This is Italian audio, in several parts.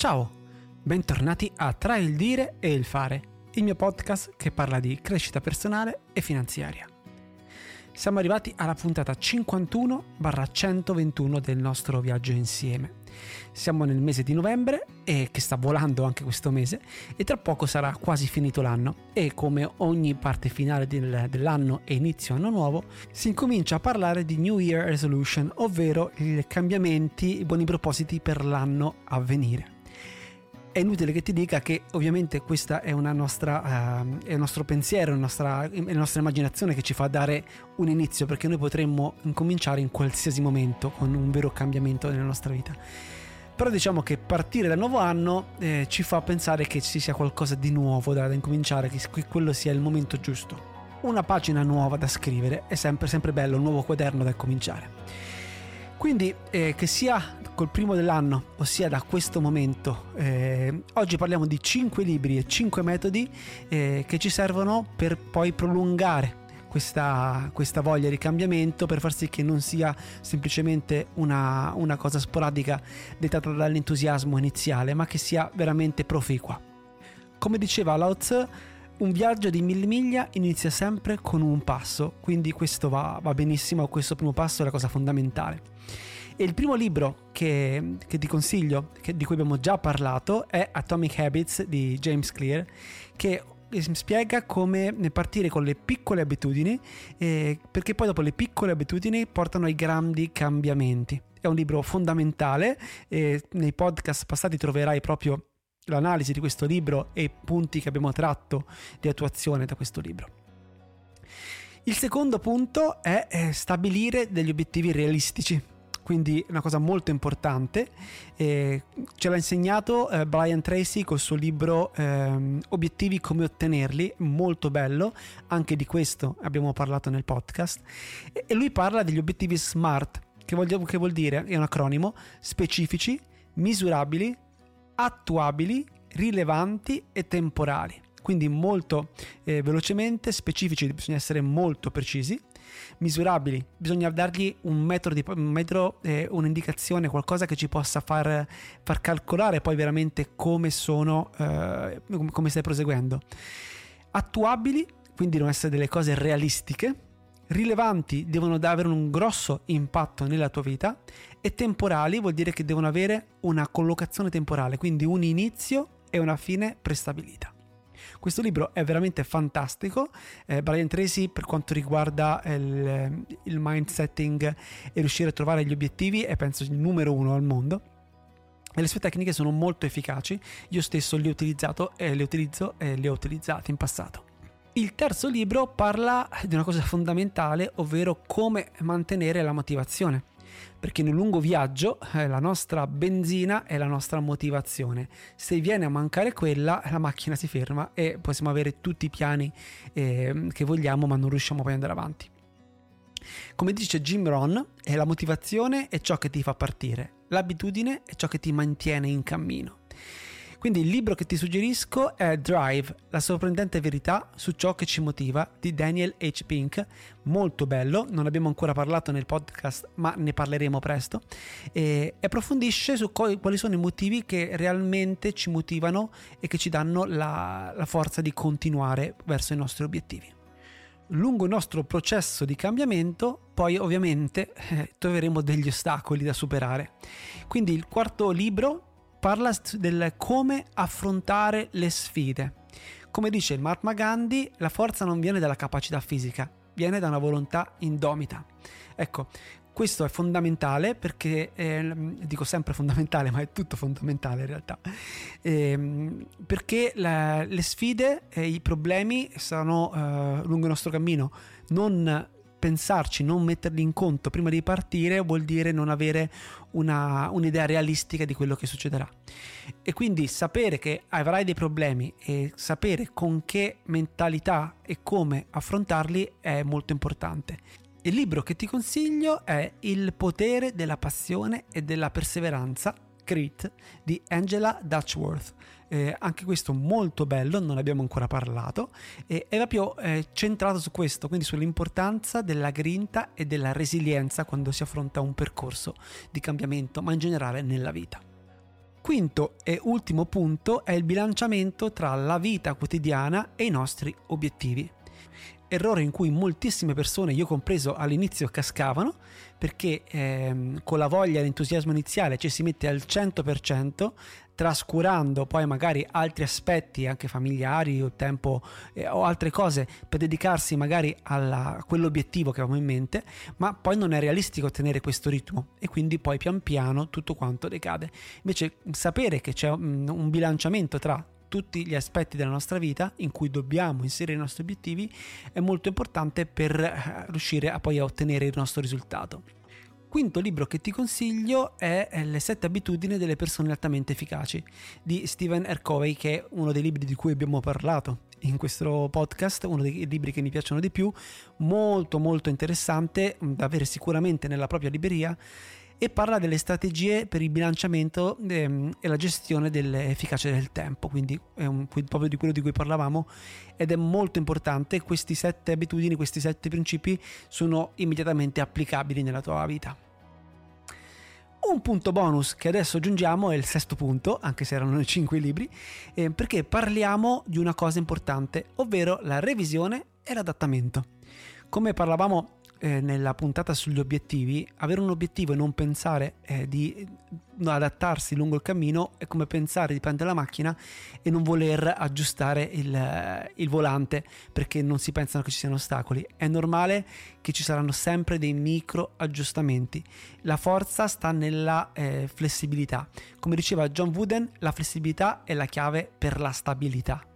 Ciao, bentornati a Tra il dire e il fare, il mio podcast che parla di crescita personale e finanziaria. Siamo arrivati alla puntata 51-121 del nostro viaggio insieme. Siamo nel mese di novembre e che sta volando anche questo mese e tra poco sarà quasi finito l'anno e come ogni parte finale del, dell'anno e inizio anno nuovo si incomincia a parlare di New Year Resolution, ovvero i cambiamenti, i buoni propositi per l'anno a venire è inutile che ti dica che ovviamente questo è, nostra, uh, è il nostro pensiero, nostra, è la nostra immaginazione che ci fa dare un inizio perché noi potremmo incominciare in qualsiasi momento con un vero cambiamento nella nostra vita. Però diciamo che partire dal nuovo anno eh, ci fa pensare che ci sia qualcosa di nuovo da, da incominciare, che quello sia il momento giusto. Una pagina nuova da scrivere è sempre, sempre bello, un nuovo quaderno da cominciare. Quindi eh, che sia col primo dell'anno, ossia da questo momento, eh, oggi parliamo di 5 libri e 5 metodi eh, che ci servono per poi prolungare questa, questa, voglia di cambiamento per far sì che non sia semplicemente una, una cosa sporadica dettata dall'entusiasmo iniziale, ma che sia veramente proficua. Come diceva Lao Tzu, un viaggio di mille miglia inizia sempre con un passo, quindi questo va, va benissimo, questo primo passo è la cosa fondamentale. E il primo libro che, che ti consiglio, che, di cui abbiamo già parlato, è Atomic Habits di James Clear, che spiega come partire con le piccole abitudini, eh, perché poi dopo le piccole abitudini portano ai grandi cambiamenti. È un libro fondamentale, e nei podcast passati troverai proprio l'analisi di questo libro e i punti che abbiamo tratto di attuazione da questo libro. Il secondo punto è eh, stabilire degli obiettivi realistici quindi una cosa molto importante. Eh, ce l'ha insegnato eh, Brian Tracy col suo libro eh, Obiettivi come ottenerli, molto bello, anche di questo abbiamo parlato nel podcast. E, e lui parla degli obiettivi SMART, che, voglio, che vuol dire, è un acronimo, specifici, misurabili, attuabili, rilevanti e temporali. Quindi molto eh, velocemente, specifici, bisogna essere molto precisi misurabili, bisogna dargli un metro, di, un metro eh, un'indicazione, qualcosa che ci possa far, far calcolare poi veramente come sono, eh, come stai proseguendo. Attuabili, quindi devono essere delle cose realistiche, rilevanti devono avere un grosso impatto nella tua vita e temporali vuol dire che devono avere una collocazione temporale, quindi un inizio e una fine prestabilita. Questo libro è veramente fantastico. Eh, Brian Tracy, per quanto riguarda il, il mind e riuscire a trovare gli obiettivi, è penso il numero uno al mondo. E le sue tecniche sono molto efficaci. Io stesso le ho utilizzato e le utilizzo e le ho utilizzate in passato. Il terzo libro parla di una cosa fondamentale, ovvero come mantenere la motivazione perché un lungo viaggio eh, la nostra benzina è la nostra motivazione. Se viene a mancare quella, la macchina si ferma e possiamo avere tutti i piani eh, che vogliamo, ma non riusciamo poi ad andare avanti. Come dice Jim Rohn, la motivazione è ciò che ti fa partire, l'abitudine è ciò che ti mantiene in cammino. Quindi il libro che ti suggerisco è Drive, la sorprendente verità su ciò che ci motiva di Daniel H. Pink, molto bello, non abbiamo ancora parlato nel podcast ma ne parleremo presto e approfondisce su quali sono i motivi che realmente ci motivano e che ci danno la, la forza di continuare verso i nostri obiettivi lungo il nostro processo di cambiamento, poi ovviamente eh, troveremo degli ostacoli da superare. Quindi il quarto libro parla del come affrontare le sfide. Come dice Mahatma Gandhi, la forza non viene dalla capacità fisica, viene da una volontà indomita. Ecco, questo è fondamentale perché, eh, dico sempre fondamentale, ma è tutto fondamentale in realtà, eh, perché la, le sfide e i problemi saranno eh, lungo il nostro cammino, non pensarci, non metterli in conto prima di partire vuol dire non avere una, un'idea realistica di quello che succederà. E quindi sapere che avrai dei problemi e sapere con che mentalità e come affrontarli è molto importante. Il libro che ti consiglio è Il potere della passione e della perseveranza Grit di Angela Dutchworth. Eh, anche questo molto bello, non abbiamo ancora parlato, e è proprio eh, centrato su questo, quindi sull'importanza della grinta e della resilienza quando si affronta un percorso di cambiamento, ma in generale nella vita. Quinto e ultimo punto è il bilanciamento tra la vita quotidiana e i nostri obiettivi. Errore in cui moltissime persone, io compreso all'inizio, cascavano perché ehm, con la voglia e l'entusiasmo iniziale ci si mette al 100%, trascurando poi magari altri aspetti anche familiari o tempo eh, o altre cose per dedicarsi magari alla, a quell'obiettivo che avevamo in mente, ma poi non è realistico tenere questo ritmo e quindi poi pian piano tutto quanto decade. Invece sapere che c'è un, un bilanciamento tra tutti gli aspetti della nostra vita in cui dobbiamo inserire i nostri obiettivi è molto importante per eh, riuscire a poi a ottenere il nostro risultato. Quinto libro che ti consiglio è Le sette abitudini delle persone altamente efficaci di Stephen R. Covey, che è uno dei libri di cui abbiamo parlato in questo podcast, uno dei libri che mi piacciono di più, molto molto interessante da avere sicuramente nella propria libreria e parla delle strategie per il bilanciamento ehm, e la gestione dell'efficacia del tempo, quindi è un, proprio di quello di cui parlavamo ed è molto importante, questi sette abitudini, questi sette principi sono immediatamente applicabili nella tua vita. Un punto bonus che adesso aggiungiamo è il sesto punto, anche se erano cinque libri, eh, perché parliamo di una cosa importante, ovvero la revisione e l'adattamento. Come parlavamo eh, nella puntata sugli obiettivi, avere un obiettivo e non pensare eh, di adattarsi lungo il cammino è come pensare di prendere la macchina e non voler aggiustare il, eh, il, volante perché non si pensano che ci siano ostacoli. È normale che ci saranno sempre dei micro aggiustamenti. La forza sta nella eh, flessibilità. Come diceva John Wooden, la flessibilità è la chiave per la stabilità.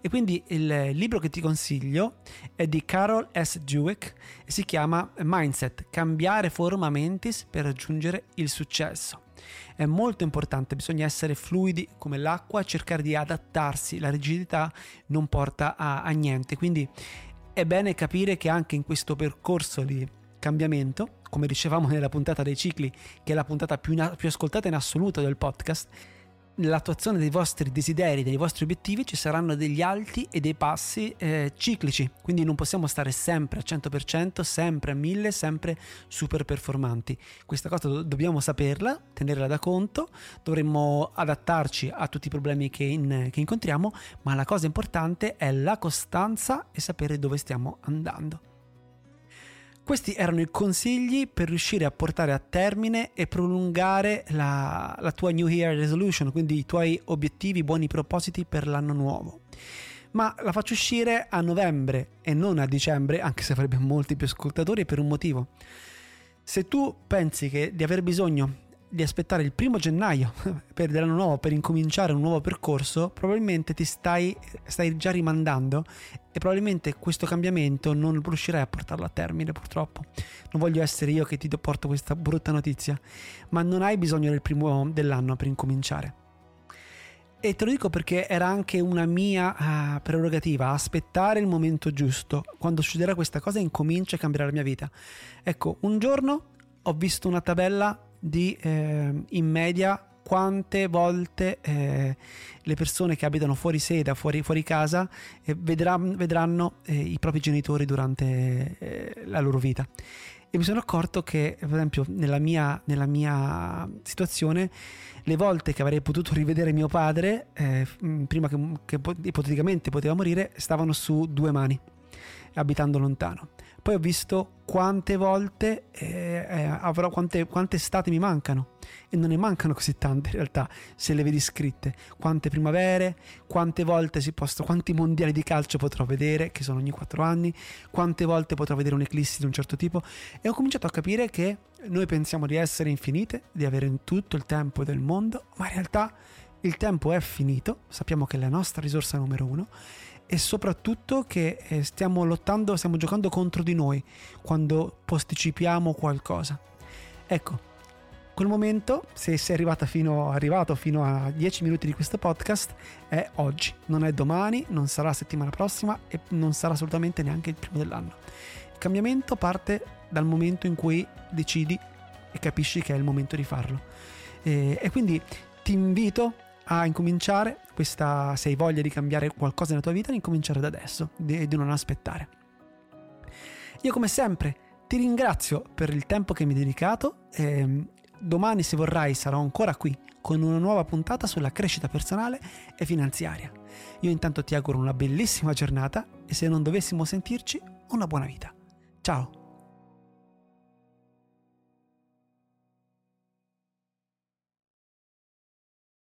E quindi il libro che ti consiglio è di Carol S. Dweck e si chiama Mindset, cambiare forma mentis per raggiungere il successo. È molto importante, bisogna essere fluidi come l'acqua cercare di adattarsi, la rigidità non porta a, a niente, quindi è bene capire che anche in questo percorso di cambiamento, come dicevamo nella puntata dei cicli, che è la puntata più, più ascoltata in assoluto del podcast, nell'attuazione dei vostri desideri, dei vostri obiettivi ci saranno degli alti e dei passi eh, ciclici, quindi non possiamo stare sempre al 100%, sempre a 1000, sempre super performanti. Questa cosa do- dobbiamo saperla, tenerla da conto, dovremmo adattarci a tutti i problemi che, in, che incontriamo, ma la cosa importante è la costanza e sapere dove stiamo andando. Questi erano i consigli per riuscire a portare a termine e prolungare la, la tua New Year Resolution, quindi i tuoi obiettivi, buoni propositi per l'anno nuovo ma la faccio uscire a novembre e non a dicembre, anche se avrebbe molti più ascoltatori, per un motivo. Se tu pensi che di aver bisogno di aspettare il primo gennaio per l'anno nuovo per incominciare un nuovo percorso, probabilmente ti stai, stai già rimandando e probabilmente questo cambiamento non riuscirai a portarlo a termine purtroppo. Non voglio essere io che ti porto questa brutta notizia, ma non hai bisogno del primo dell'anno per incominciare. E te lo dico perché era anche una mia uh, prerogativa, aspettare il momento giusto. Quando succederà questa cosa incomincia a cambiare la mia vita. Ecco, un giorno ho visto una tabella di eh, in media quante volte eh, le persone che abitano fuori sede, fuori, fuori casa, eh, vedranno, vedranno eh, i propri genitori durante eh, la loro vita. E mi sono accorto che, per esempio, nella mia, nella mia situazione, le volte che avrei potuto rivedere mio padre, eh, prima che, che ipoteticamente poteva morire, stavano su due mani, abitando lontano. Poi ho visto quante volte eh, eh, avrò, quante, quante estate mi mancano. E non ne mancano così tante in realtà, se le vedi scritte. Quante primavere, quante volte si possono, quanti mondiali di calcio potrò vedere, che sono ogni quattro anni, quante volte potrò vedere un'eclissi di un certo tipo. E ho cominciato a capire che noi pensiamo di essere infinite, di avere tutto il tempo del mondo, ma in realtà il tempo è finito, sappiamo che è la nostra risorsa numero uno e soprattutto che eh, stiamo lottando, stiamo giocando contro di noi quando posticipiamo qualcosa. Ecco, quel momento, se sei arrivata fino, arrivato fino a 10 minuti di questo podcast, è oggi, non è domani, non sarà settimana prossima e non sarà assolutamente neanche il primo dell'anno. Il cambiamento parte dal momento in cui decidi e capisci che è il momento di farlo. E, e quindi ti invito a incominciare questa, se hai voglia di cambiare qualcosa nella tua vita, incominciare da adesso, di, di non aspettare. Io come sempre ti ringrazio per il tempo che mi hai dedicato. Eh, domani se vorrai sarò ancora qui con una nuova puntata sulla crescita personale e finanziaria. Io intanto ti auguro una bellissima giornata e se non dovessimo sentirci, una buona vita. Ciao!